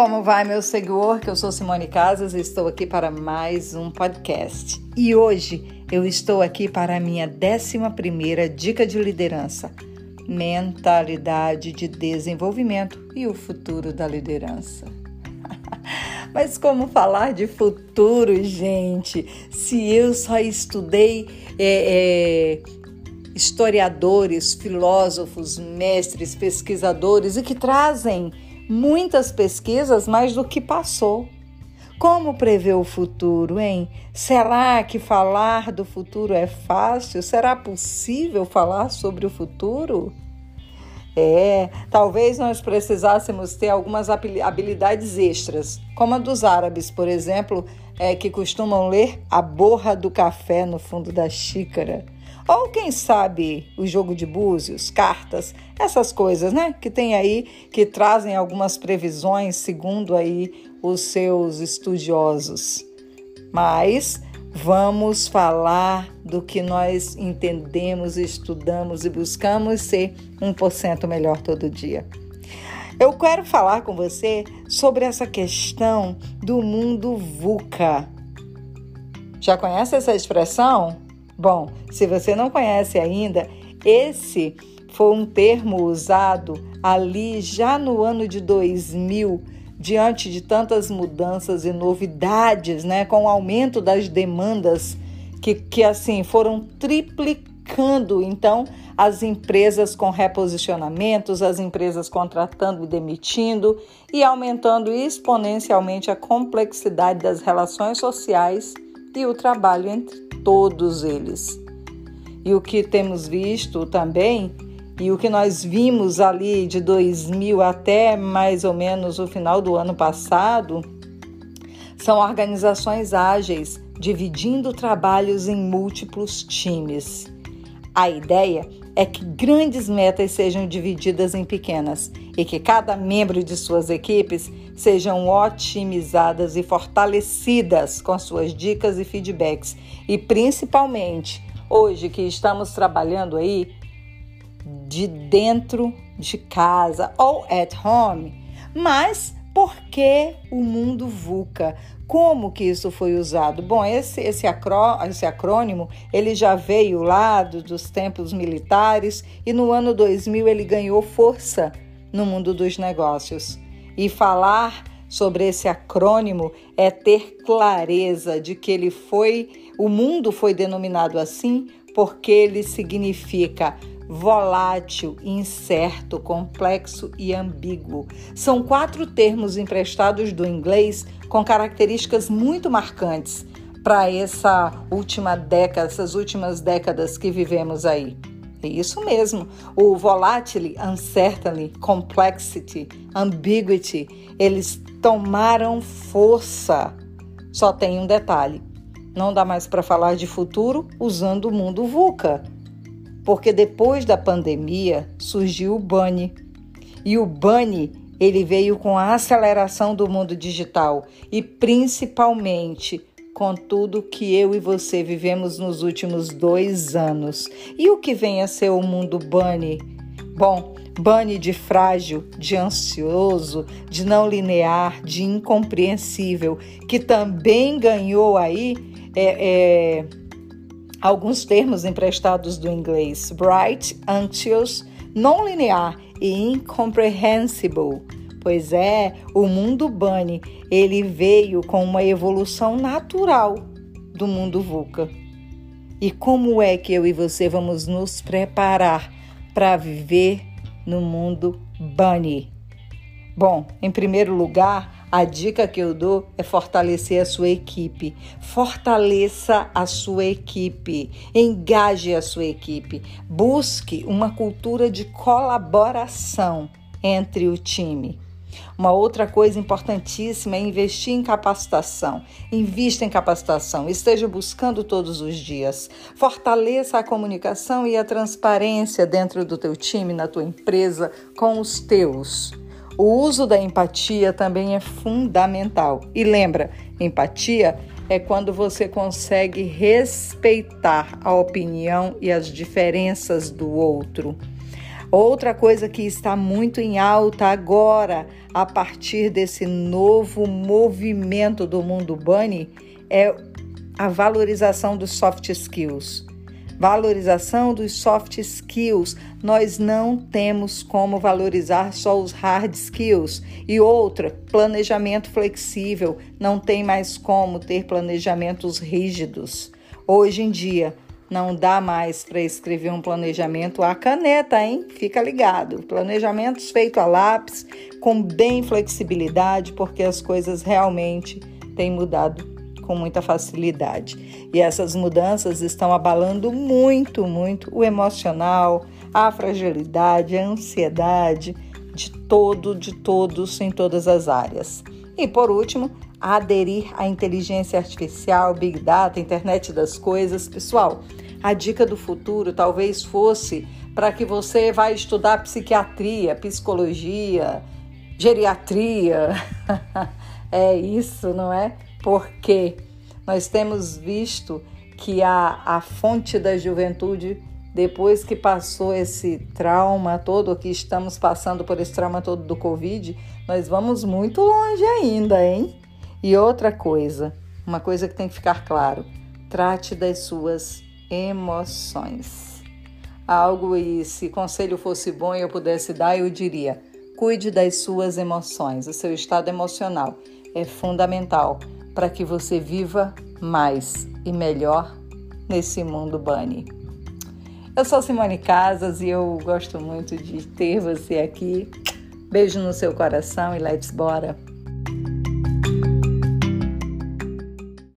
como vai, meu seguidor? Que eu sou Simone Casas e estou aqui para mais um podcast. E hoje eu estou aqui para a minha 11 dica de liderança: mentalidade de desenvolvimento e o futuro da liderança. Mas como falar de futuro, gente? Se eu só estudei é, é, historiadores, filósofos, mestres, pesquisadores e que trazem muitas pesquisas mais do que passou. Como prever o futuro, hein? Será que falar do futuro é fácil? Será possível falar sobre o futuro? É, talvez nós precisássemos ter algumas habilidades extras, como a dos árabes, por exemplo, é, que costumam ler a borra do café no fundo da xícara. Ou quem sabe o jogo de búzios, cartas, essas coisas, né? Que tem aí que trazem algumas previsões segundo aí os seus estudiosos. Mas vamos falar do que nós entendemos, estudamos e buscamos ser 1% melhor todo dia. Eu quero falar com você sobre essa questão do mundo VUCA. Já conhece essa expressão? Bom, se você não conhece ainda, esse foi um termo usado ali já no ano de 2000, diante de tantas mudanças e novidades, né, com o aumento das demandas que, que assim foram triplicando. Então, as empresas com reposicionamentos, as empresas contratando e demitindo e aumentando exponencialmente a complexidade das relações sociais e o trabalho entre todos eles. E o que temos visto também, e o que nós vimos ali de 2000 até mais ou menos o final do ano passado, são organizações ágeis dividindo trabalhos em múltiplos times. A ideia é que grandes metas sejam divididas em pequenas e que cada membro de suas equipes sejam otimizadas e fortalecidas com suas dicas e feedbacks. E principalmente, hoje que estamos trabalhando aí de dentro de casa ou at home, mas por que o mundo VUCA? Como que isso foi usado? Bom, esse, esse, acró, esse acrônimo ele já veio lá do, dos tempos militares e no ano 2000 ele ganhou força no mundo dos negócios. E falar sobre esse acrônimo é ter clareza de que ele foi, o mundo foi denominado assim porque ele significa volátil, incerto, complexo e ambíguo. São quatro termos emprestados do inglês com características muito marcantes para essa última década, essas últimas décadas que vivemos aí. É isso mesmo. O volatile, uncertainty, complexity, ambiguity, eles tomaram força. Só tem um detalhe: não dá mais para falar de futuro usando o mundo VUCA porque depois da pandemia surgiu o Bunny. E o Bunny, ele veio com a aceleração do mundo digital e principalmente com tudo que eu e você vivemos nos últimos dois anos. E o que vem a ser o mundo Bunny? Bom, Bunny de frágil, de ansioso, de não linear, de incompreensível, que também ganhou aí é, é alguns termos emprestados do inglês: bright, anxious, não linear e incomprehensible. Pois é, o mundo Bunny, ele veio com uma evolução natural do mundo VUCA. E como é que eu e você vamos nos preparar para viver no mundo Bunny? Bom, em primeiro lugar, a dica que eu dou é fortalecer a sua equipe. Fortaleça a sua equipe, engaje a sua equipe, busque uma cultura de colaboração entre o time. Uma outra coisa importantíssima é investir em capacitação. Invista em capacitação, esteja buscando todos os dias. Fortaleça a comunicação e a transparência dentro do teu time, na tua empresa, com os teus. O uso da empatia também é fundamental. E lembra, empatia é quando você consegue respeitar a opinião e as diferenças do outro. Outra coisa que está muito em alta agora, a partir desse novo movimento do mundo Bunny, é a valorização dos soft skills. Valorização dos soft skills. Nós não temos como valorizar só os hard skills. E outra, planejamento flexível. Não tem mais como ter planejamentos rígidos. Hoje em dia, não dá mais para escrever um planejamento à caneta, hein? Fica ligado. Planejamentos feitos a lápis, com bem flexibilidade, porque as coisas realmente têm mudado com muita facilidade. E essas mudanças estão abalando muito, muito o emocional, a fragilidade, a ansiedade de todo, de todos em todas as áreas. E por último, aderir à inteligência artificial, Big Data, internet das coisas. Pessoal, a dica do futuro talvez fosse para que você vá estudar psiquiatria, psicologia, geriatria. é isso, não é? Porque nós temos visto que a, a fonte da juventude, depois que passou esse trauma todo, que estamos passando por esse trauma todo do Covid, nós vamos muito longe ainda, hein? E outra coisa, uma coisa que tem que ficar claro: trate das suas emoções. Algo e se conselho fosse bom e eu pudesse dar, eu diria: cuide das suas emoções. O seu estado emocional é fundamental para que você viva mais e melhor nesse mundo Bunny. Eu sou Simone Casas e eu gosto muito de ter você aqui. Beijo no seu coração e let's bora!